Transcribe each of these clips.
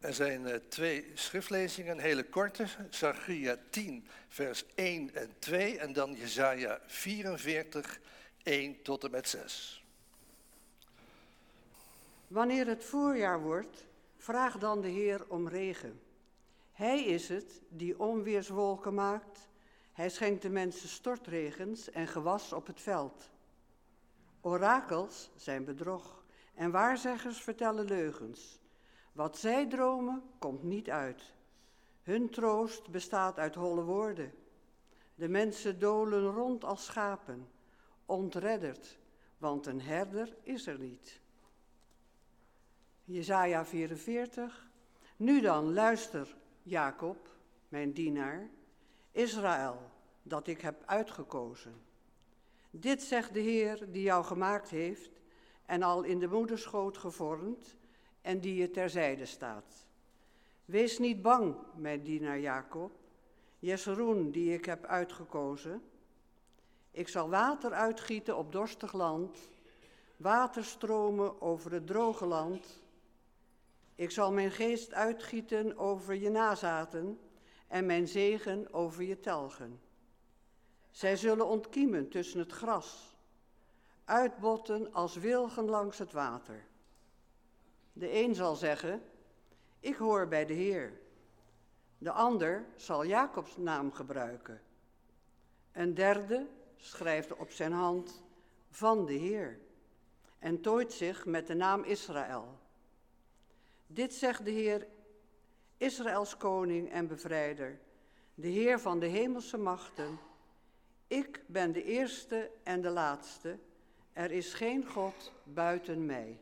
Er zijn uh, twee schriftlezingen, hele korte, Zachariah 10, vers 1 en 2 en dan Jesaja 44, 1 tot en met 6. Wanneer het voorjaar wordt, vraag dan de Heer om regen. Hij is het die onweerswolken maakt. Hij schenkt de mensen stortregens en gewas op het veld. Orakels zijn bedrog en waarzeggers vertellen leugens. Wat zij dromen, komt niet uit. Hun troost bestaat uit holle woorden. De mensen dolen rond als schapen, ontredderd, want een herder is er niet. Jesaja 44. Nu dan, luister, Jacob, mijn dienaar, Israël, dat ik heb uitgekozen. Dit zegt de Heer die jou gemaakt heeft en al in de moederschoot gevormd en die je terzijde staat. Wees niet bang, mijn dienaar Jacob, Jesroen die ik heb uitgekozen. Ik zal water uitgieten op dorstig land, waterstromen over het droge land. Ik zal mijn geest uitgieten over je nazaten en mijn zegen over je telgen. Zij zullen ontkiemen tussen het gras, uitbotten als wilgen langs het water. De een zal zeggen, ik hoor bij de Heer. De ander zal Jacobs naam gebruiken. Een derde schrijft op zijn hand van de Heer en tooit zich met de naam Israël. Dit zegt de Heer, Israëls koning en bevrijder, de Heer van de hemelse machten. Ik ben de eerste en de laatste. Er is geen God buiten mij.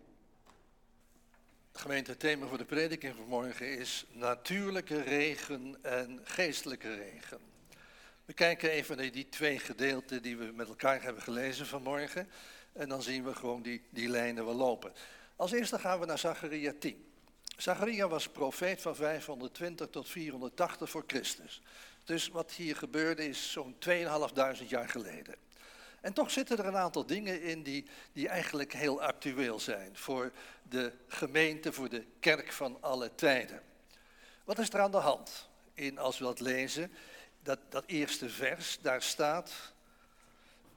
Gemeente, het thema voor de prediking vanmorgen is natuurlijke regen en geestelijke regen. We kijken even naar die twee gedeelten die we met elkaar hebben gelezen vanmorgen. En dan zien we gewoon die, die lijnen wel lopen. Als eerste gaan we naar Zachariah 10. Zacharia was profeet van 520 tot 480 voor Christus. Dus wat hier gebeurde is zo'n 2500 jaar geleden. En toch zitten er een aantal dingen in die, die eigenlijk heel actueel zijn voor de gemeente, voor de kerk van alle tijden. Wat is er aan de hand? In, als we dat lezen, dat, dat eerste vers, daar staat,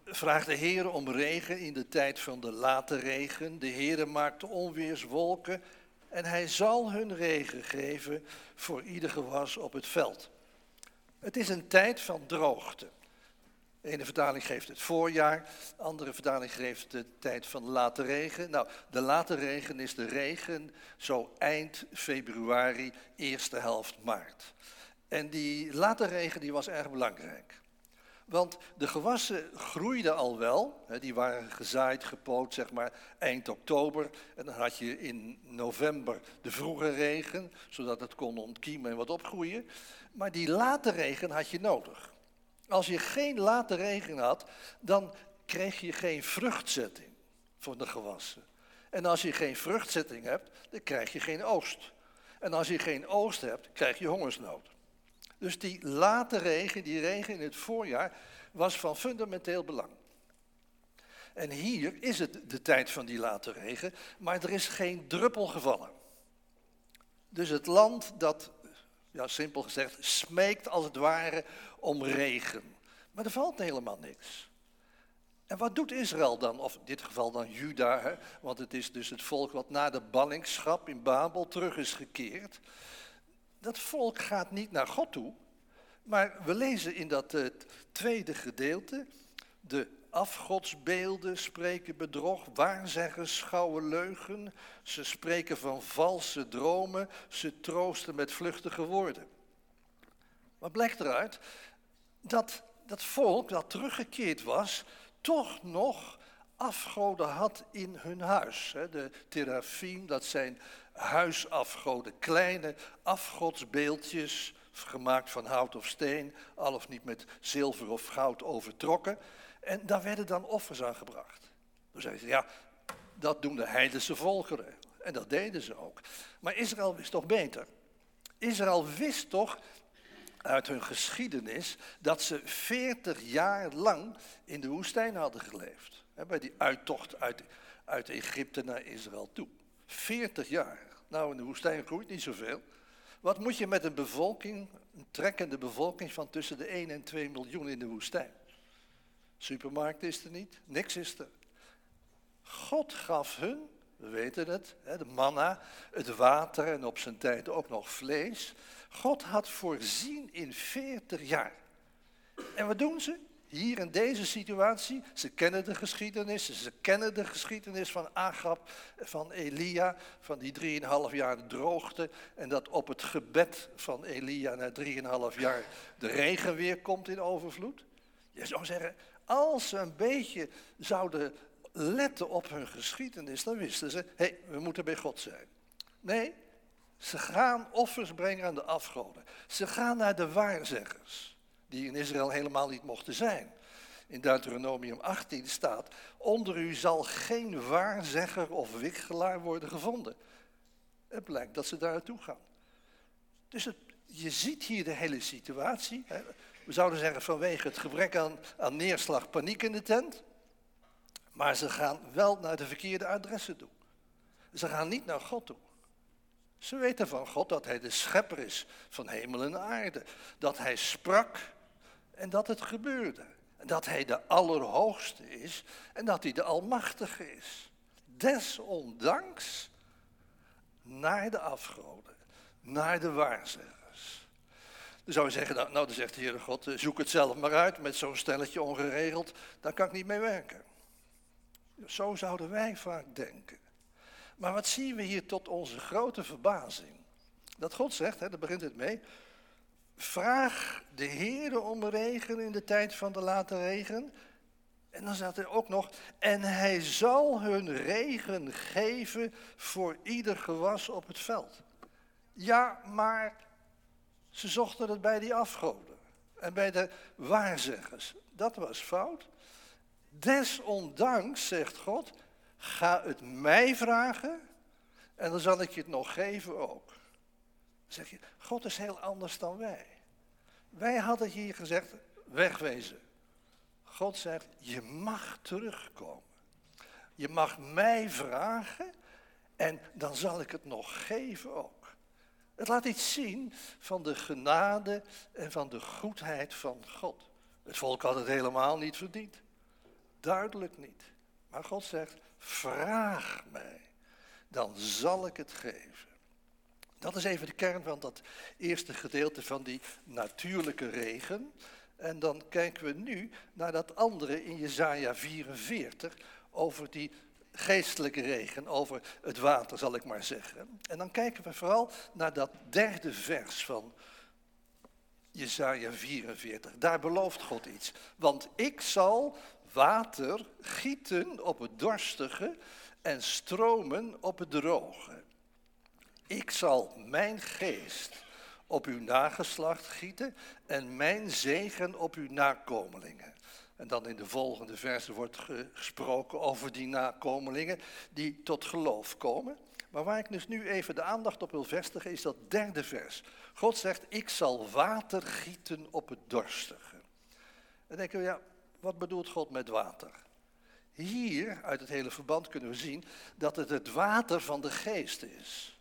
vraag de Heer om regen in de tijd van de late regen. De Heer maakt onweerswolken en hij zal hun regen geven voor ieder gewas op het veld. Het is een tijd van droogte. De ene vertaling geeft het voorjaar, de andere vertaling geeft de tijd van late regen. Nou, de late regen is de regen zo eind februari, eerste helft maart. En die late regen die was erg belangrijk. Want de gewassen groeiden al wel, die waren gezaaid, gepoot, zeg maar, eind oktober. En dan had je in november de vroege regen, zodat het kon ontkiemen en wat opgroeien. Maar die late regen had je nodig. Als je geen late regen had, dan kreeg je geen vruchtzetting voor de gewassen. En als je geen vruchtzetting hebt, dan krijg je geen oogst. En als je geen oogst hebt, krijg je hongersnood. Dus die late regen, die regen in het voorjaar, was van fundamenteel belang. En hier is het de tijd van die late regen, maar er is geen druppel gevallen. Dus het land dat, ja, simpel gezegd, smeekt als het ware om regen. Maar er valt helemaal niks. En wat doet Israël dan, of in dit geval dan Juda, hè? want het is dus het volk wat na de ballingschap in Babel terug is gekeerd dat volk gaat niet naar God toe, maar we lezen in dat uh, tweede gedeelte, de afgodsbeelden spreken bedrog, waarzeggers schouwen leugen, ze spreken van valse dromen, ze troosten met vluchtige woorden. Wat blijkt eruit? Dat dat volk dat teruggekeerd was, toch nog afgoden had in hun huis. De terafim, dat zijn huisafgoden, kleine afgodsbeeldjes, gemaakt van hout of steen, al of niet met zilver of goud overtrokken. En daar werden dan offers aan gebracht. Dan zeiden ze, ja, dat doen de heidense volkeren. En dat deden ze ook. Maar Israël wist toch beter. Israël wist toch uit hun geschiedenis dat ze 40 jaar lang in de woestijn hadden geleefd. Bij die uittocht uit, uit Egypte naar Israël toe. 40 jaar. Nou, in de woestijn groeit niet zoveel. Wat moet je met een bevolking, een trekkende bevolking van tussen de 1 en 2 miljoen in de woestijn? Supermarkt is er niet, niks is er. God gaf hun, we weten het, de manna, het water en op zijn tijd ook nog vlees. God had voorzien in 40 jaar. En wat doen ze? Hier in deze situatie, ze kennen de geschiedenis, ze kennen de geschiedenis van Agab, van Elia, van die drieënhalf jaar droogte en dat op het gebed van Elia na drieënhalf jaar de regen weer komt in overvloed. Je zou zeggen, als ze een beetje zouden letten op hun geschiedenis, dan wisten ze, hé, hey, we moeten bij God zijn. Nee, ze gaan offers brengen aan de afgoden. Ze gaan naar de waarzeggers, die in Israël helemaal niet mochten zijn. In Deuteronomium 18 staat, onder u zal geen waarzegger of wiggelaar worden gevonden. Het blijkt dat ze daar naartoe gaan. Dus je ziet hier de hele situatie. We zouden zeggen vanwege het gebrek aan, aan neerslag, paniek in de tent. Maar ze gaan wel naar de verkeerde adressen toe. Ze gaan niet naar God toe. Ze weten van God dat Hij de schepper is van hemel en aarde. Dat Hij sprak en dat het gebeurde. En dat Hij de Allerhoogste is en dat Hij de Almachtige is. Desondanks naar de afgoden, naar de waarzeggers. Zou je zeggen, nou, nou dan zegt de Heere God, zoek het zelf maar uit met zo'n stelletje ongeregeld, daar kan ik niet mee werken. Zo zouden wij vaak denken. Maar wat zien we hier tot onze grote verbazing? Dat God zegt, hè, daar begint het mee. Vraag de Heer om regen in de tijd van de late regen. En dan staat er ook nog, en hij zal hun regen geven voor ieder gewas op het veld. Ja, maar ze zochten het bij die afgoden en bij de waarzeggers. Dat was fout. Desondanks, zegt God, ga het mij vragen en dan zal ik je het nog geven ook. Dan zeg je, God is heel anders dan wij. Wij hadden hier gezegd, wegwezen. God zegt, je mag terugkomen. Je mag mij vragen en dan zal ik het nog geven ook. Het laat iets zien van de genade en van de goedheid van God. Het volk had het helemaal niet verdiend. Duidelijk niet. Maar God zegt, vraag mij, dan zal ik het geven. Dat is even de kern van dat eerste gedeelte van die natuurlijke regen. En dan kijken we nu naar dat andere in Jezaja 44 over die geestelijke regen, over het water zal ik maar zeggen. En dan kijken we vooral naar dat derde vers van Jezaja 44. Daar belooft God iets. Want ik zal water gieten op het dorstige en stromen op het droge. Ik zal mijn geest op uw nageslacht gieten en mijn zegen op uw nakomelingen. En dan in de volgende verse wordt gesproken over die nakomelingen die tot geloof komen. Maar waar ik dus nu even de aandacht op wil vestigen is dat derde vers. God zegt, ik zal water gieten op het dorstige. En denken we, ja, wat bedoelt God met water? Hier, uit het hele verband, kunnen we zien dat het het water van de geest is.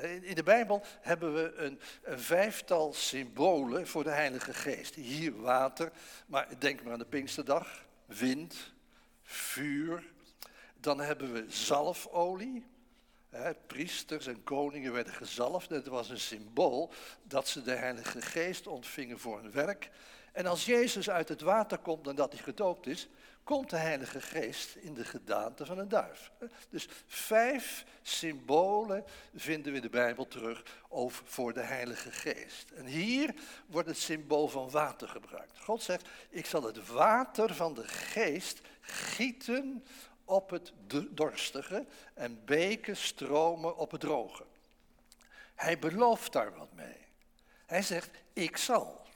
In de Bijbel hebben we een, vijftal symbolen voor de Heilige Geest. Hier water, maar denk maar aan de Pinksterdag. Wind, vuur. Dan hebben we zalfolie. priesters en koningen werden gezalfd. Het was een symbool dat ze de Heilige Geest ontvingen voor hun werk. En als Jezus uit het water komt en dat hij gedoopt is, komt de Heilige Geest in de gedaante van een duif. Dus vijf symbolen vinden we in de Bijbel terug over, voor de Heilige Geest. En hier wordt het symbool van water gebruikt. God zegt, ik zal het water van de Geest gieten op het dorstige en beken stromen op het droge. Hij belooft daar wat mee. Hij zegt, ik zal.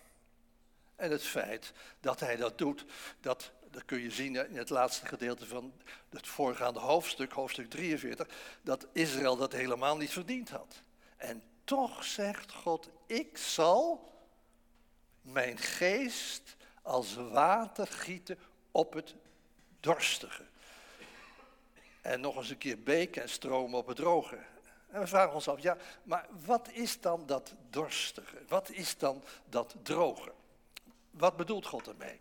En het feit dat hij dat doet, dat, dat kun je zien in het laatste gedeelte van het voorgaande hoofdstuk, hoofdstuk 43, dat Israël dat helemaal niet verdiend had. En toch zegt God, ik zal mijn geest als water gieten op het dorstige. En nog eens een keer beken en stromen op het droge. En we vragen ons af, ja, maar wat is dan dat dorstige? Wat is dan dat droge? Wat bedoelt God ermee?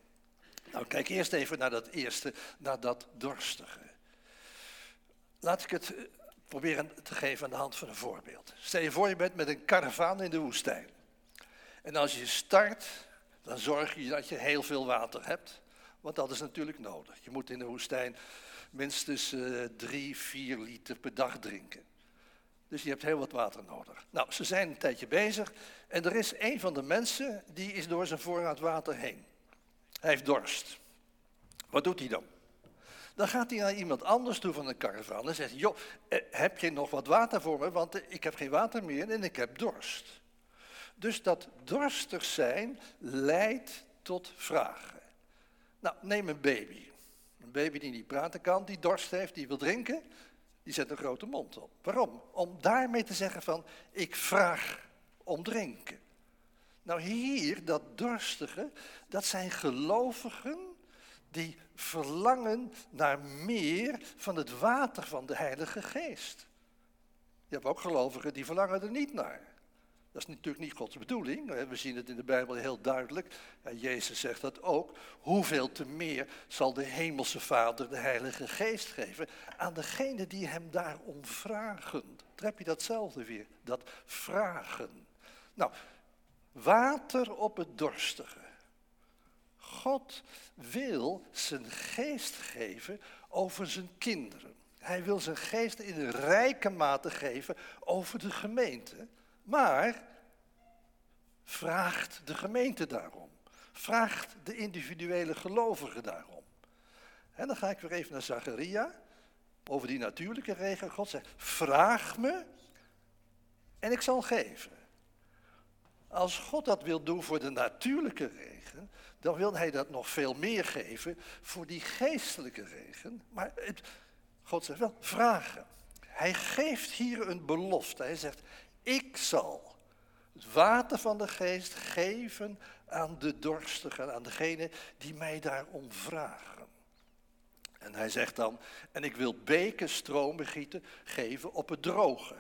Nou, kijk eerst even naar dat eerste, naar dat dorstige. Laat ik het eh, proberen te geven aan de hand van een voorbeeld. Stel je voor, je bent met een karavaan in de woestijn. En als je start, dan zorg je dat je heel veel water hebt. Want dat is natuurlijk nodig. Je moet in de woestijn minstens uh, drie, vier liter per dag drinken. Dus je hebt heel wat water nodig. Nou, ze zijn een tijdje bezig en er is een van de mensen die is door zijn voorraad water heen. Hij heeft dorst. Wat doet hij dan? Dan gaat hij naar iemand anders toe van de caravan en zegt: Joh, eh, heb je nog wat water voor me? Want eh, ik heb geen water meer en ik heb dorst. Dus dat dorstig zijn leidt tot vragen. Nou, neem een baby. Een baby die niet praten kan, die dorst heeft, die wil drinken, die zet een grote mond op. Waarom? Om daarmee te zeggen van, ik vraag om drinken. Nou hier, dat dorstige, dat zijn gelovigen die verlangen naar meer van het water van de Heilige Geest. Je hebt ook gelovigen die verlangen er niet naar. Dat is natuurlijk niet Gods bedoeling. We zien het in de Bijbel heel duidelijk. Jezus zegt dat ook. Hoeveel te meer zal de Hemelse Vader de Heilige Geest geven aan degene die hem daarom vragen. Heb je datzelfde weer, dat vragen. Nou, water op het dorstige. God wil zijn geest geven over zijn kinderen. Hij wil zijn geest in rijke mate geven over de gemeente. Maar vraagt de gemeente daarom. Vraagt de individuele gelovigen daarom. En dan ga ik weer even naar Zacharia. Over die natuurlijke regen. God zegt, vraag me en ik zal geven. Als God dat wil doen voor de natuurlijke regen, dan wil hij dat nog veel meer geven voor die geestelijke regen. Maar het, God zegt wel, vragen. Hij geeft hier een belofte. Hij zegt, ik zal het water van de geest geven aan de dorstigen, aan degene die mij daarom vragen. En hij zegt dan, en ik wil beken stromen gieten, geven op het droge.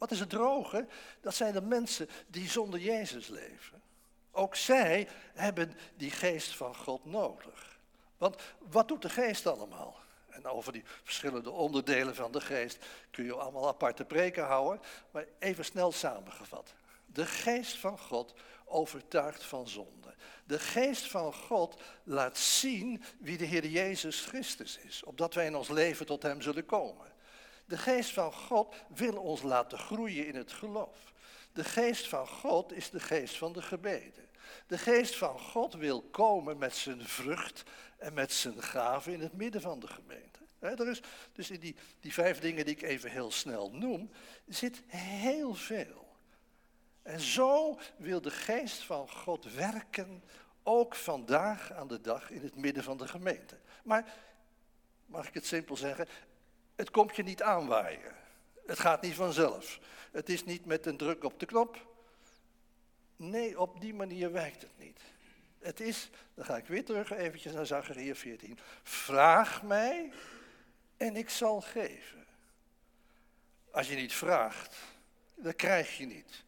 Wat is het droge? Dat zijn de mensen die zonder Jezus leven. Ook zij hebben die geest van God nodig. Want wat doet de geest allemaal? En over die verschillende onderdelen van de geest kun je allemaal aparte preken houden. Maar even snel samengevat. De geest van God overtuigt van zonde. De geest van God laat zien wie de Heer Jezus Christus is, opdat wij in ons leven tot Hem zullen komen. De geest van God wil ons laten groeien in het geloof. De geest van God is de geest van de gebeden. De geest van God wil komen met zijn vrucht en met zijn gave in het midden van de gemeente. er is, dus in die, die vijf dingen die ik even heel snel noem, zit heel veel. En zo wil de geest van God werken, ook vandaag aan de dag in het midden van de gemeente. Maar, mag ik het simpel zeggen, het komt je niet aanwaaien. Het gaat niet vanzelf. Het is niet met een druk op de knop. Nee, op die manier werkt het niet. Het is, dan ga ik weer terug eventjes naar Zachariah 14. Vraag mij en ik zal geven. Als je niet vraagt, dan krijg je niet.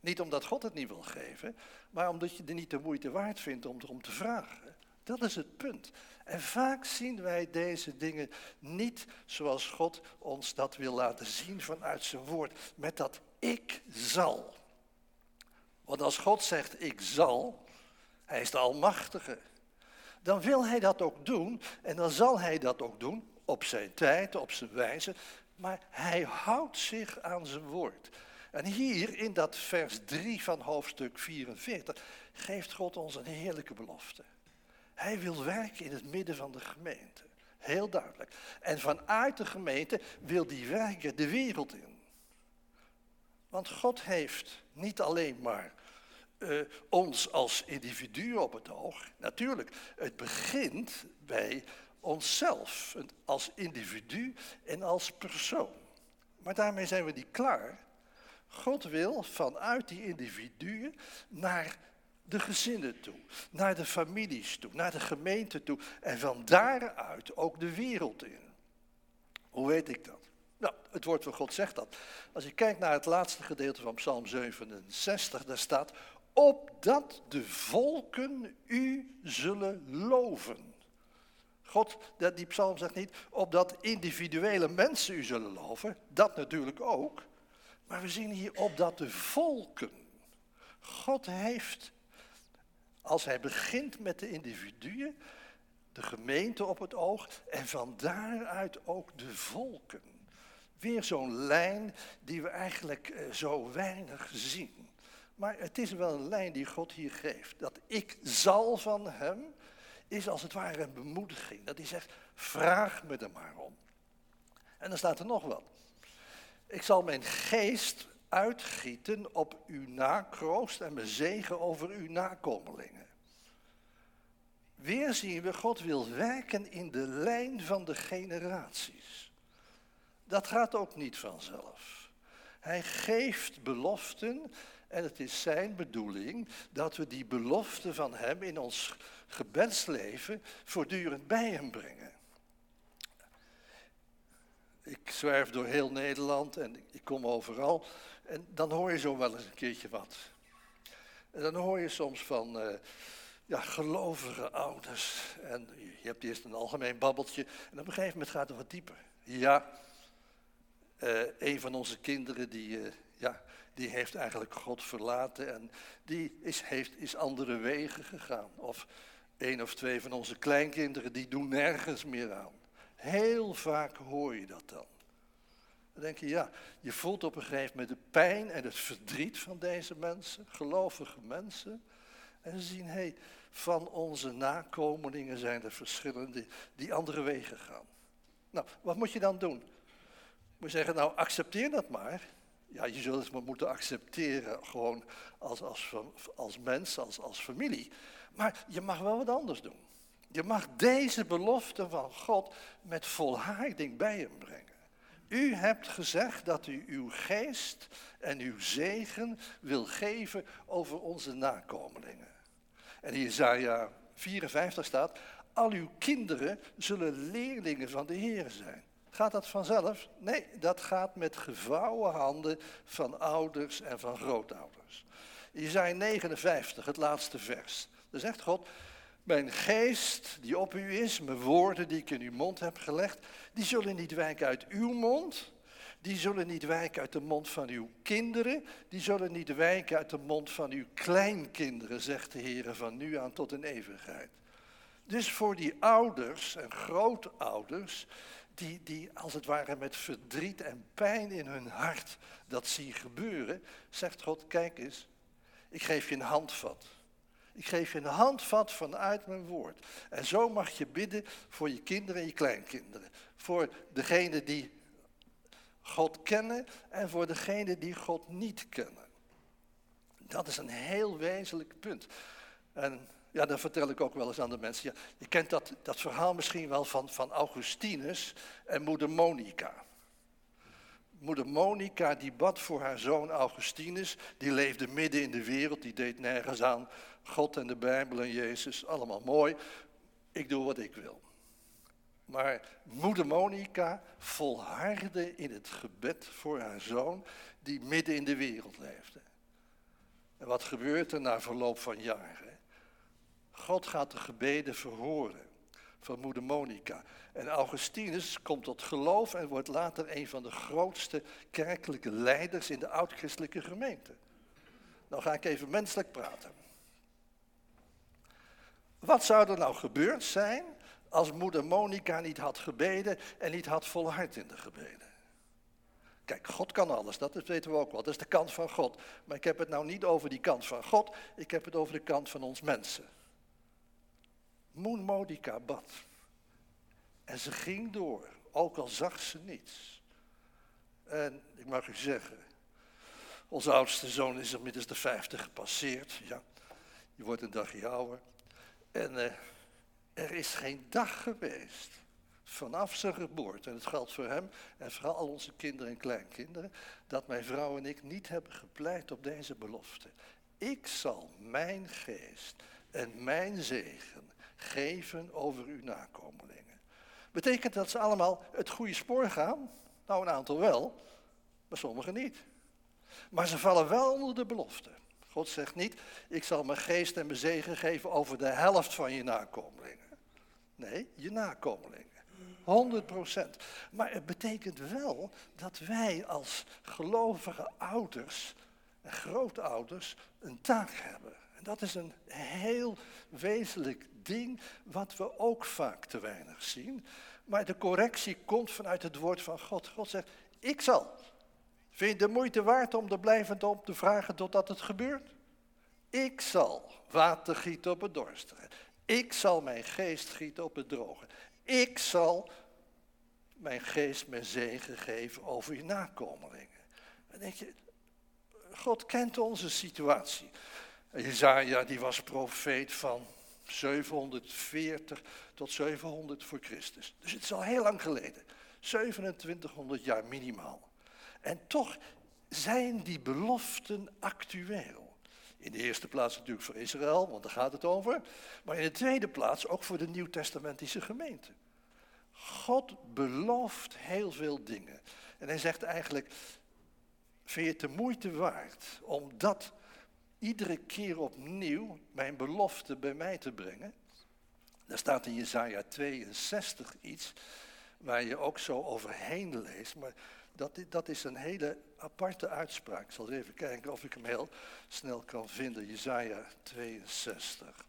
Niet omdat God het niet wil geven, maar omdat je er niet de moeite waard vindt om erom te vragen. Dat is het punt. En vaak zien wij deze dingen niet zoals God ons dat wil laten zien vanuit zijn woord, met dat ik zal. Want als God zegt ik zal, hij is de Almachtige, dan wil hij dat ook doen en dan zal hij dat ook doen op zijn tijd, op zijn wijze, maar hij houdt zich aan zijn woord. En hier in dat vers 3 van hoofdstuk 44 geeft God ons een heerlijke belofte. Hij wil werken in het midden van de gemeente. Heel duidelijk. En vanuit de gemeente wil die werken de wereld in. Want God heeft niet alleen maar uh, ons als individu op het oog. Natuurlijk, het begint bij onszelf, als individu en als persoon. Maar daarmee zijn we niet klaar. God wil vanuit die individuen naar de gezinnen toe, naar de families toe, naar de gemeente toe en van daaruit ook de wereld in. Hoe weet ik dat? Nou, het woord van God zegt dat. Als je kijkt naar het laatste gedeelte van Psalm 67, daar staat, opdat de volken u zullen loven. God, die psalm zegt niet, opdat individuele mensen u zullen loven, dat natuurlijk ook. Maar we zien hier opdat de volken. God heeft, als hij begint met de individuen, de gemeente op het oog en van daaruit ook de volken. Weer zo'n lijn die we eigenlijk eh, zo weinig zien. Maar het is wel een lijn die God hier geeft. Dat ik zal van hem is als het ware een bemoediging. Dat hij zegt, vraag me er maar om. En dan staat er nog wat. Ik zal mijn geest uitgieten op uw nakroost en mijn zegen over uw nakomelingen. Weer zien we, God wil werken in de lijn van de generaties. Dat gaat ook niet vanzelf. Hij geeft beloften en het is zijn bedoeling dat we die beloften van hem in ons gebedsleven voortdurend bij hem brengen. Ik zwerf door heel Nederland en ik kom overal en dan hoor je zo wel eens een keertje wat. En dan hoor je soms van uh, ja, gelovige ouders. En je hebt eerst een algemeen babbeltje en op een gegeven moment gaat het wat dieper. Ja, uh, een van onze kinderen die, uh, ja, die heeft eigenlijk God verlaten en die is, heeft, is andere wegen gegaan. Of een of twee van onze kleinkinderen die doen nergens meer aan. Heel vaak hoor je dat dan. Dan denk je, ja, je voelt op een gegeven moment de pijn en het verdriet van deze mensen, gelovige mensen. En ze zien, hé, hey, van onze nakomelingen zijn er verschillende die andere wegen gaan. Nou, wat moet je dan doen? Moet zeggen, nou, accepteer dat maar. Ja, je zult het maar moeten accepteren, gewoon als, als, als mens, als, als familie. Maar je mag wel wat anders doen. Je mag deze belofte van God met volharding bij hem brengen. U hebt gezegd dat u uw geest en uw zegen wil geven over onze nakomelingen. En in Isaiah 54 staat, al uw kinderen zullen leerlingen van de Heer zijn. Gaat dat vanzelf? Nee, dat gaat met gevouwen handen van ouders en van grootouders. Isaiah 59, het laatste vers. Daar zegt God, mijn geest die op u is, mijn woorden die ik in uw mond heb gelegd, die zullen niet wijken uit uw mond. Die zullen niet wijken uit de mond van uw kinderen. Die zullen niet wijken uit de mond van uw kleinkinderen, zegt de Heer, van nu aan tot een eeuwigheid. Dus voor die ouders en grootouders, die, die als het ware met verdriet en pijn in hun hart dat zien gebeuren, zegt God, kijk eens, ik geef je een handvat. Ik geef je een handvat vanuit mijn woord. En zo mag je bidden voor je kinderen en je kleinkinderen. Voor degenen die God kennen en voor degenen die God niet kennen. Dat is een heel wezenlijk punt. En ja, dat vertel ik ook wel eens aan de mensen. Je kent dat, dat verhaal misschien wel van, van Augustinus en moeder Monica. Moeder Monica die bad voor haar zoon Augustinus. Die leefde midden in de wereld, die deed nergens aan. God en de Bijbel en Jezus, allemaal mooi. Ik doe wat ik wil. Maar moeder Monica volhardde in het gebed voor haar zoon, die midden in de wereld leefde. En wat gebeurt er na verloop van jaren? God gaat de gebeden verhoren van moeder Monica. En Augustinus komt tot geloof en wordt later een van de grootste kerkelijke leiders in de oud-christelijke gemeente. Nou ga ik even menselijk praten. Wat zou er nou gebeurd zijn als moeder Monica niet had gebeden en niet had volhard in de gebeden? Kijk, God kan alles, dat weten we ook wel. Dat is de kant van God. Maar ik heb het nou niet over die kant van God, ik heb het over de kant van ons mensen. Moeder Monica bad. En ze ging door, ook al zag ze niets. En ik mag u zeggen, onze oudste zoon is inmiddels de vijftig gepasseerd. Ja, je wordt een dagje ouder. En uh, er is geen dag geweest vanaf zijn geboorte, en het geldt voor hem en vooral al onze kinderen en kleinkinderen, dat mijn vrouw en ik niet hebben gepleit op deze belofte. Ik zal mijn geest en mijn zegen geven over uw nakomelingen. Betekent dat ze allemaal het goede spoor gaan? Nou, een aantal wel, maar sommigen niet. Maar ze vallen wel onder de belofte. God zegt niet, ik zal mijn geest en mijn zegen geven over de helft van je nakomelingen. Nee, je nakomelingen. 100 procent. Maar het betekent wel dat wij als gelovige ouders en grootouders een taak hebben. En dat is een heel wezenlijk wat we ook vaak te weinig zien. Maar de correctie komt vanuit het woord van God. God zegt, ik zal. Vind je de moeite waard om er blijvend op te vragen totdat het gebeurt? Ik zal water gieten op het dorstigen. Ik zal mijn geest gieten op het droge. Ik zal mijn geest mijn zegen geven over je nakomelingen. Dan denk je, God kent onze situatie. Jezaja die was profeet van 740 tot 700 voor Christus. Dus het is al heel lang geleden. 2700 jaar minimaal. En toch zijn die beloften actueel. In de eerste plaats natuurlijk voor Israël, want daar gaat het over. Maar in de tweede plaats ook voor de nieuwtestamentische gemeente. God belooft heel veel dingen. En hij zegt eigenlijk, vind je het de moeite waard om dat iedere keer opnieuw, mijn belofte bij mij te brengen? Daar staat in Jezaja 62 iets waar je ook zo overheen leest, maar dat, dat is een hele aparte uitspraak. Ik zal even kijken of ik hem heel snel kan vinden. Jezaja 62.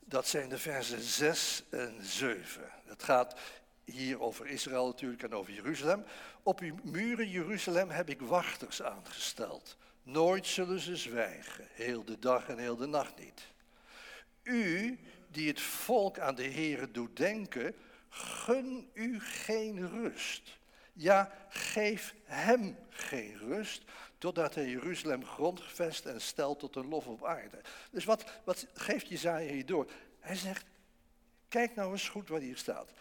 Dat zijn de versen 6 en 7. Het gaat hier over Israël natuurlijk en over Jeruzalem. Op uw muren Jeruzalem heb ik wachters aangesteld. Nooit zullen ze zwijgen, heel de dag en heel de nacht niet. U die het volk aan de Here doet denken, gun u geen rust. Ja, geef hem geen rust, totdat hij Jeruzalem grondvest en stelt tot een lof op aarde. Dus wat, wat geeft Jezaja hier door? Hij zegt, kijk nou eens goed wat hier staat.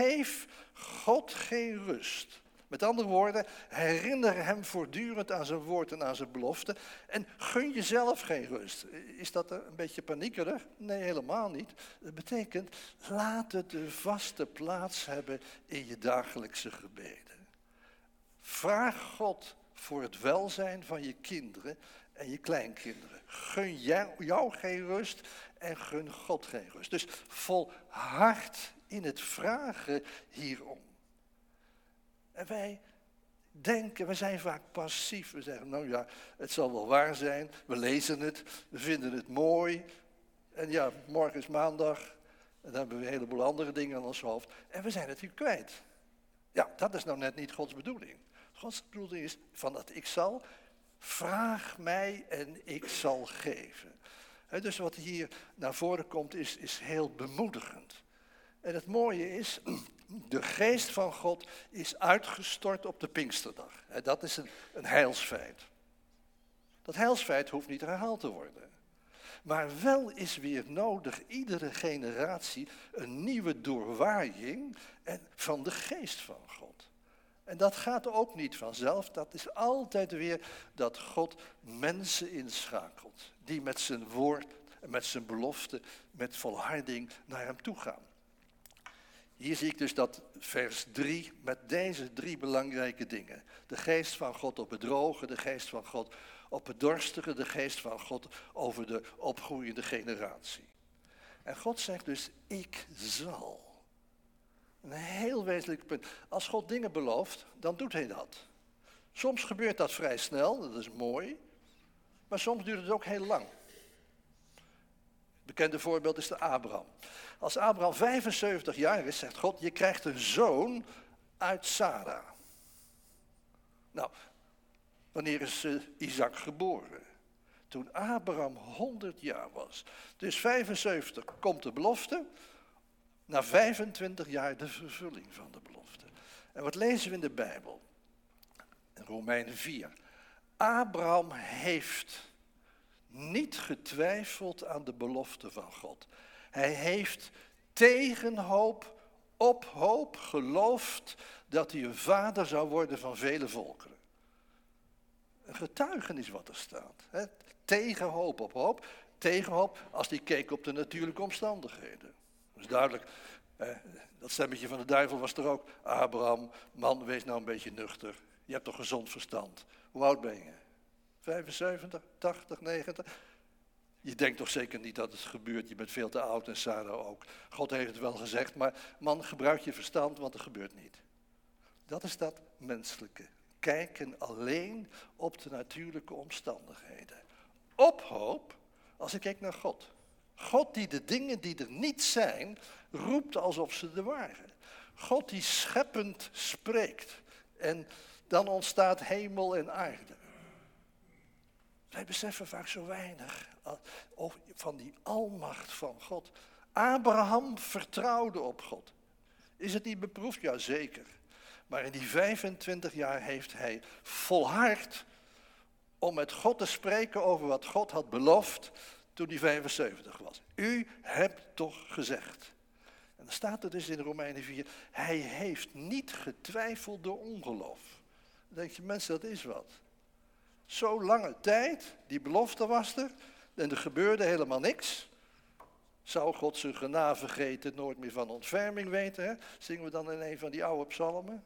Geef God geen rust. Met andere woorden, herinner hem voortdurend aan zijn woord en aan zijn belofte. En gun jezelf geen rust. Is dat een beetje paniekerig? Nee, helemaal niet. Dat betekent, laat het een vaste plaats hebben in je dagelijkse gebeden. Vraag God voor het welzijn van je kinderen en je kleinkinderen. Gun jou, geen rust en gun God geen rust. Dus volhard in het vragen hierom. En wij denken, we zijn vaak passief. We zeggen, nou ja, het zal wel waar zijn. We lezen het, we vinden het mooi. En ja, morgen is maandag. En dan hebben we een heleboel andere dingen aan ons hoofd. En we zijn het hier kwijt. Ja, dat is nou net niet Gods bedoeling. Gods bedoeling is van dat ik zal, vraag mij en ik zal geven. dus wat hier naar voren komt is, is heel bemoedigend. En het mooie is, de geest van God is uitgestort op de Pinksterdag. Dat is een, een heilsfeit. Dat heilsfeit hoeft niet herhaald te worden. Maar wel is weer nodig iedere generatie een nieuwe doorwaaiing van de geest van God. En dat gaat ook niet vanzelf. Dat is altijd weer dat God mensen inschakelt. Die met zijn woord met zijn belofte, met volharding naar hem toe gaan. Hier zie ik dus dat vers 3 met deze drie belangrijke dingen. De geest van God op het droge, de geest van God op het dorstige, de geest van God over de opgroeiende generatie. En God zegt dus, ik zal. Een heel wezenlijk punt. Als God dingen belooft, dan doet hij dat. Soms gebeurt dat vrij snel, dat is mooi. Maar soms duurt het ook heel lang. Bekende voorbeeld is de Abraham. Als Abraham 75 jaar is, zegt God, je krijgt een zoon uit Sarah. Nou, wanneer is uh, Isaac geboren? Toen Abraham 100 jaar was. Dus 75 komt de belofte, na 25 jaar de vervulling van de belofte. En wat lezen we in de Bijbel? In Romeinen 4. Abraham heeft niet getwijfeld aan de belofte van God. Hij heeft tegen hoop, op hoop geloofd dat hij een vader zou worden van vele volkeren. Een getuigenis wat er staat. Hè? Tegen hoop op hoop. Tegen hoop als hij keek op de natuurlijke omstandigheden. is duidelijk, dat stemmetje van de duivel was er ook. Abraham, man, wees nou een beetje nuchter. Je hebt toch gezond verstand. Hoe oud ben je? 75, 80, 90? Je denkt toch zeker niet dat het gebeurt. Je bent veel te oud en Sarah ook. God heeft het wel gezegd, maar man, gebruik je verstand, want het gebeurt niet. Dat is dat menselijke. Kijken alleen op de natuurlijke omstandigheden. Op hoop als ik kijk naar God. God die de dingen die er niet zijn, roept alsof ze er waren. God die scheppend spreekt. En dan ontstaat hemel en aarde. Wij beseffen vaak zo weinig van die almacht van God. Abraham vertrouwde op God. Is het niet beproefd? Ja, zeker. Maar in die 25 jaar heeft hij volhard om met God te spreken over wat God had beloofd toen hij 75 was. U hebt toch gezegd. En dan staat er dus in Romeinen 4, hij heeft niet getwijfeld door ongeloof. Dan denk je, mensen, dat is wat. Zo lange tijd, die belofte was er, en er gebeurde helemaal niks. Zou God zijn genade vergeten, nooit meer van ontferming weten? Hè? Zingen we dan in een van die oude psalmen?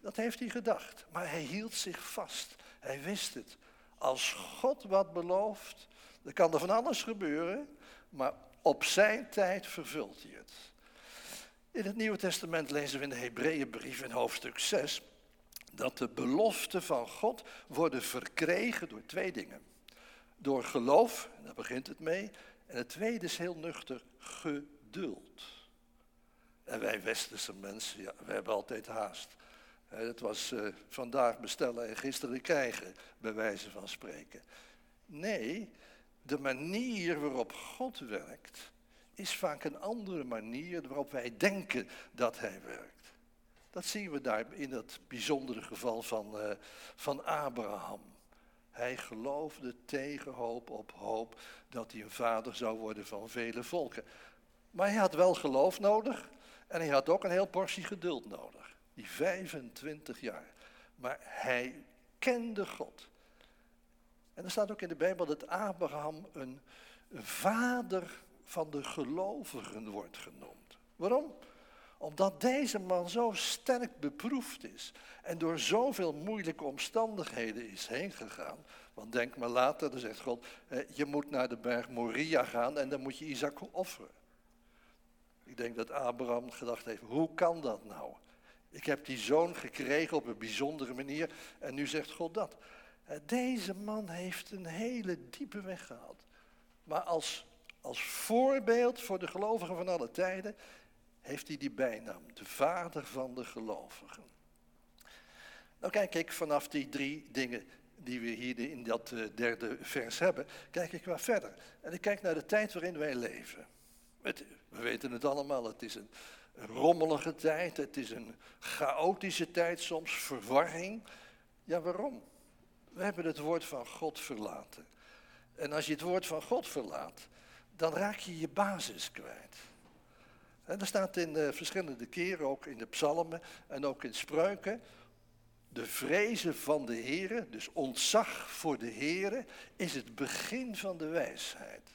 Dat heeft hij gedacht, maar hij hield zich vast. Hij wist het. Als God wat belooft, dan kan er van alles gebeuren, maar op zijn tijd vervult hij het. In het Nieuwe Testament lezen we in de Hebreeënbrief in hoofdstuk 6 dat de beloften van God worden verkregen door twee dingen. Door geloof, daar begint het mee, en het tweede is heel nuchter, geduld. En wij westerse mensen, ja, we hebben altijd haast. Het was uh, vandaag bestellen en gisteren krijgen, bij wijze van spreken. Nee, de manier waarop God werkt, is vaak een andere manier waarop wij denken dat Hij werkt. Dat zien we daar in dat bijzondere geval van, uh, van Abraham. Hij geloofde tegen hoop op hoop dat hij een vader zou worden van vele volken. Maar hij had wel geloof nodig en hij had ook een heel portie geduld nodig. Die 25 jaar. Maar hij kende God. En er staat ook in de Bijbel dat Abraham een vader van de gelovigen wordt genoemd. Waarom? Omdat deze man zo sterk beproefd is en door zoveel moeilijke omstandigheden is heen gegaan. Want denk maar later, dan zegt God, je moet naar de berg Moria gaan en dan moet je Isaac offeren. Ik denk dat Abraham gedacht heeft, hoe kan dat nou? Ik heb die zoon gekregen op een bijzondere manier en nu zegt God dat. Deze man heeft een hele diepe weg gehad. Maar als, als voorbeeld voor de gelovigen van alle tijden heeft hij die bijnaam, de vader van de gelovigen. Nou kijk ik vanaf die drie dingen die we hier in dat eh, derde vers hebben, kijk ik wat verder. En ik kijk naar de tijd waarin wij leven. we weten het allemaal, het is een rommelige tijd, het is een chaotische tijd soms, verwarring. Ja, waarom? We hebben het woord van God verlaten. En als je het woord van God verlaat, dan raak je je basis kwijt. En er staat in uh, verschillende keren, ook in de psalmen en ook in spreuken, de vrezen van de Heer, dus ontzag voor de Heer, is het begin van de wijsheid.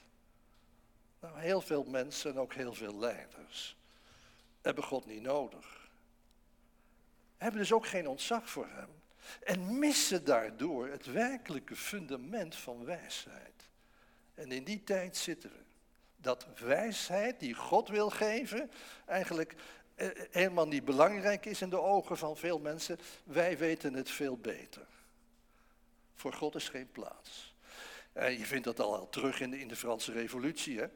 Nou, heel veel mensen en ook heel veel leiders hebben God niet nodig. Hebben dus ook geen ontzag voor Hem. En missen daardoor het werkelijke fundament van wijsheid. En in die tijd zitten we. Dat wijsheid die God wil geven, eigenlijk eh, helemaal niet belangrijk is in de ogen van veel mensen. Wij weten het veel beter. Voor God is geen plaats. En je vindt dat al terug in de, in de Franse Revolutie. Hè?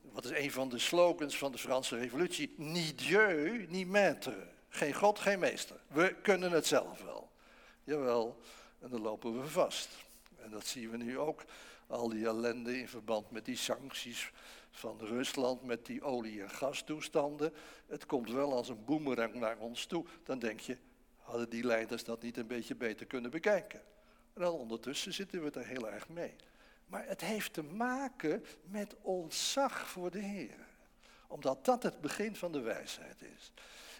Wat is een van de slogans van de Franse Revolutie? Ni Dieu, ni maître. Geen God, geen meester. We kunnen het zelf wel. Jawel, en dan lopen we vast. En dat zien we nu ook. Al die ellende in verband met die sancties van Rusland met die olie- en gastoestanden. Het komt wel als een boemerang naar ons toe. Dan denk je, hadden die leiders dat niet een beetje beter kunnen bekijken? En dan ondertussen zitten we er heel erg mee. Maar het heeft te maken met ontzag voor de Heer. Omdat dat het begin van de wijsheid is.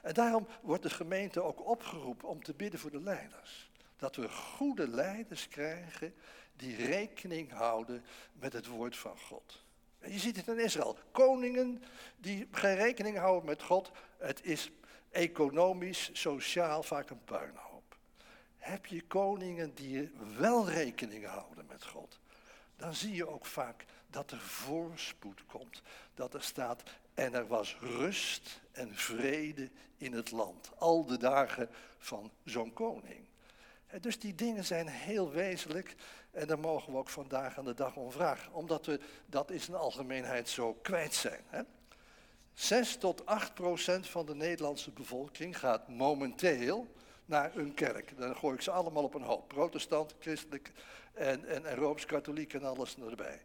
En daarom wordt de gemeente ook opgeroepen om te bidden voor de leiders. Dat we goede leiders krijgen die rekening houden met het woord van God. Je ziet het in Israël. Koningen die geen rekening houden met God. Het is economisch, sociaal vaak een puinhoop. Heb je koningen die wel rekening houden met God, dan zie je ook vaak dat er voorspoed komt. Dat er staat, en er was rust en vrede in het land. Al de dagen van zo'n koning. Dus die dingen zijn heel wezenlijk en daar mogen we ook vandaag aan de dag om vragen. Omdat we dat in zijn algemeenheid zo kwijt zijn. Hè? 6 tot 8 procent van de Nederlandse bevolking gaat momenteel naar een kerk. Dan gooi ik ze allemaal op een hoop. Protestant, christelijk en, en, en rooms-katholiek en alles erbij.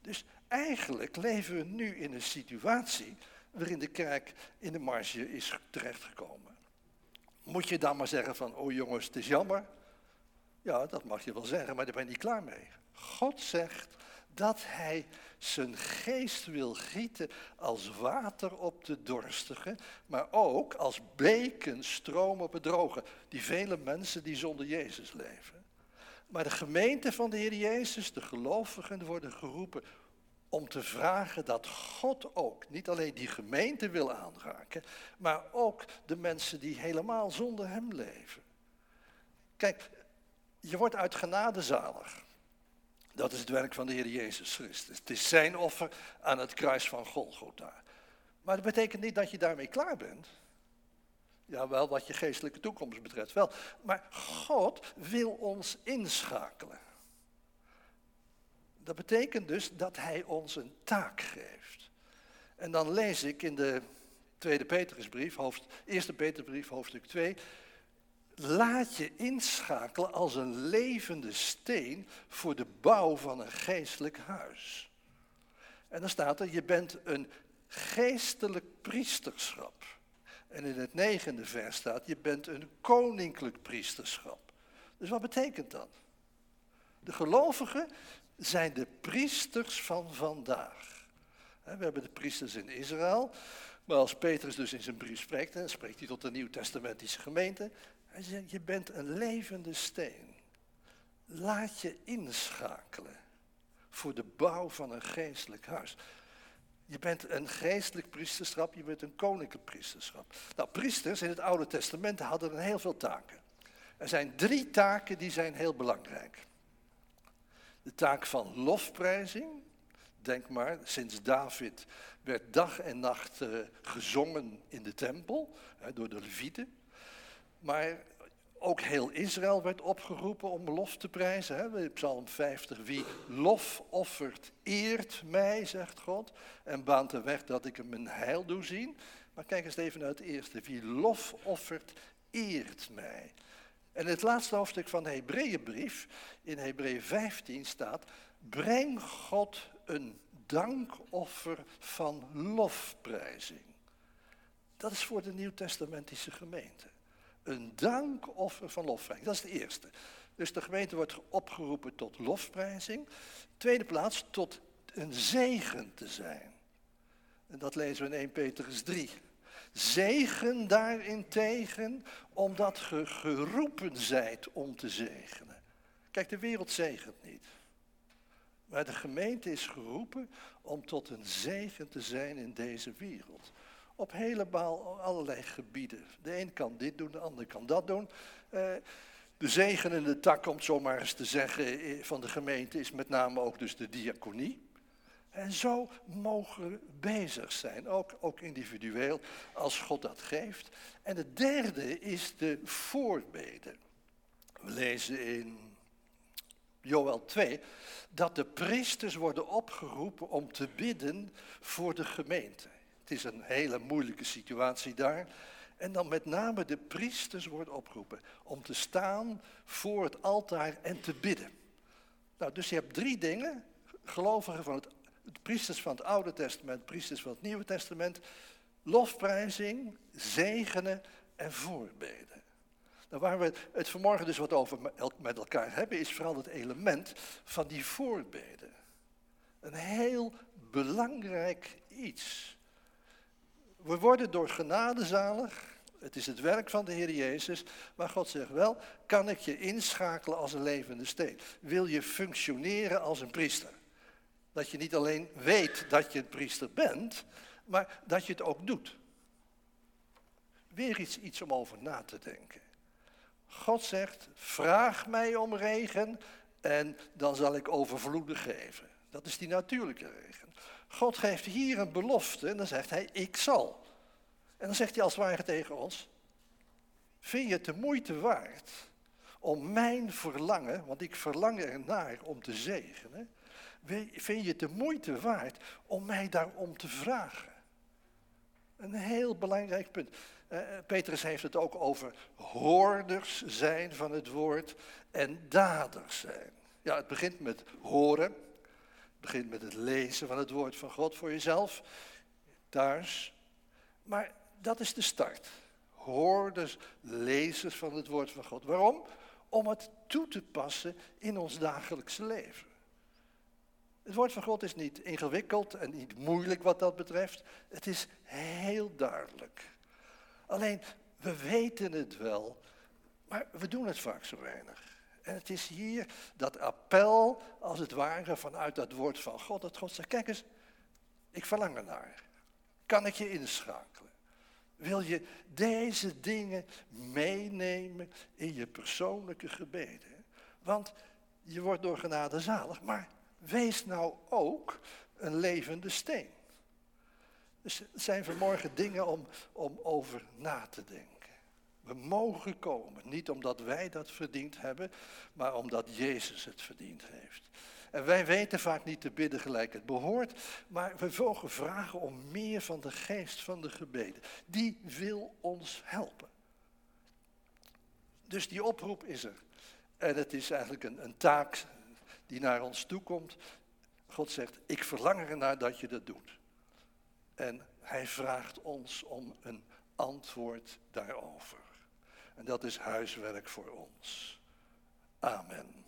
Dus eigenlijk leven we nu in een situatie waarin de kerk in de marge is terechtgekomen. Moet je dan maar zeggen van, oh jongens, het is jammer. Ja, dat mag je wel zeggen, maar daar ben je niet klaar mee. God zegt dat hij zijn geest wil gieten als water op de dorstige, maar ook als beken stroom op het droge. Die vele mensen die zonder Jezus leven. Maar de gemeente van de Heer Jezus, de gelovigen, worden geroepen om te vragen dat God ook niet alleen die gemeente wil aanraken, maar ook de mensen die helemaal zonder Hem leven. Kijk, je wordt uit genade zalig. Dat is het werk van de Heer Jezus Christus. Het is zijn offer aan het kruis van Golgotha. Maar dat betekent niet dat je daarmee klaar bent. Ja, wel wat je geestelijke toekomst betreft wel. Maar God wil ons inschakelen. Dat betekent dus dat hij ons een taak geeft. En dan lees ik in de tweede Petrusbrief, hoofd, eerste Petrusbrief, hoofdstuk 2, laat je inschakelen als een levende steen voor de bouw van een geestelijk huis. En dan staat er, je bent een geestelijk priesterschap. En in het negende vers staat, je bent een koninklijk priesterschap. Dus wat betekent dat? De gelovigen zijn de priesters van vandaag. We hebben de priesters in Israël, maar als Petrus dus in zijn brief spreekt, dan spreekt hij tot de Nieuw-Testamentische gemeente, hij zegt, je bent een levende steen. Laat je inschakelen voor de bouw van een geestelijk huis. Je bent een geestelijk priesterschap, je bent een koninklijk priesterschap. Nou, priesters in het Oude Testament hadden heel veel taken. Er zijn drie taken die zijn heel belangrijk. De taak van lofprijzing. Denk maar, sinds David werd dag en nacht uh, gezongen in de tempel hè, door de Levieten. Maar ook heel Israël werd opgeroepen om lof te prijzen. Hè? Psalm 50, wie lof offert, eert mij, zegt God. En baant de weg dat ik hem een heil doe zien. Maar kijk eens even naar het eerste. Wie lof offert, eert mij. En het laatste hoofdstuk van de Hebreeënbrief, in Hebreeën 15 staat, breng God een dankoffer van lofprijzing. Dat is voor de Nieuwtestamentische gemeente. Een dankoffer van lofprijzing, dat is de eerste. Dus de gemeente wordt opgeroepen tot lofprijzing. Tweede plaats, tot een zegen te zijn. En dat lezen we in 1 Petrus 3. Zegen daarentegen, omdat ge geroepen zijt om te zegenen. Kijk, de wereld zegent niet. Maar de gemeente is geroepen om tot een zegen te zijn in deze wereld. Op helemaal allerlei gebieden. De een kan dit doen, de ander kan dat doen. Uh, de zegenende tak, om het zo maar eens te zeggen, eh, van de gemeente is met name ook dus de diaconie. En zo mogen we bezig zijn, ook, ook individueel, als God dat geeft. En het derde is de voorbeden. We lezen in Joel 2 dat de priesters worden opgeroepen om te bidden voor de gemeente. Het is een hele moeilijke situatie daar. En dan met name de priesters worden opgeroepen om te staan voor het altaar en te bidden. Nou, dus je hebt drie dingen. Gelovigen van het priesters van het Oude Testament, priesters van het Nieuwe Testament, lofprijzing, zegenen en voorbeden. Nou, waar we het vanmorgen dus wat over met elkaar hebben, is vooral het element van die voorbeden. Een heel belangrijk iets. We worden door genade zalig. Het is het werk van de Heer Jezus. Maar God zegt wel, kan ik je inschakelen als een levende steen? Wil je functioneren als een priester? Dat je niet alleen weet dat je een priester bent, maar dat je het ook doet. Weer iets, iets om over na te denken. God zegt, vraag mij om regen en dan zal ik overvloedig geven. Dat is die natuurlijke regen. God geeft hier een belofte en dan zegt hij, ik zal. En dan zegt hij als het ware tegen ons, vind je het de moeite waard om mijn verlangen, want ik verlang ernaar om te zegenen, vind je het de moeite waard om mij daarom te vragen? Een heel belangrijk punt. Uh, Petrus heeft het ook over hoorders zijn van het woord en daders zijn. Ja, het begint met horen. Het begint met het lezen van het woord van God voor jezelf, thuis. Maar dat is de start. Hoorders, lezers van het woord van God. Waarom? Om het toe te passen in ons dagelijkse leven. Het woord van God is niet ingewikkeld en niet moeilijk wat dat betreft. Het is heel duidelijk. Alleen, we weten het wel, maar we doen het vaak zo weinig. En het is hier dat appel, als het ware, vanuit dat woord van God, dat God zegt, kijk eens, ik verlang ernaar. Kan ik je inschakelen? Wil je deze dingen meenemen in je persoonlijke gebeden? Want je wordt door genade zalig, maar wees nou ook een levende steen. Dus het zijn vanmorgen dingen om, om over na te denken. We mogen komen, niet omdat wij dat verdiend hebben, maar omdat Jezus het verdiend heeft. En wij weten vaak niet te bidden gelijk het behoort, maar we mogen vragen om meer van de geest van de gebeden. Die wil ons helpen. Dus die oproep is er. En het is eigenlijk een, een taak die naar ons toe komt. God zegt, ik verlang ernaar dat je dat doet. En hij vraagt ons om een antwoord daarover. En dat is huiswerk voor ons. Amen.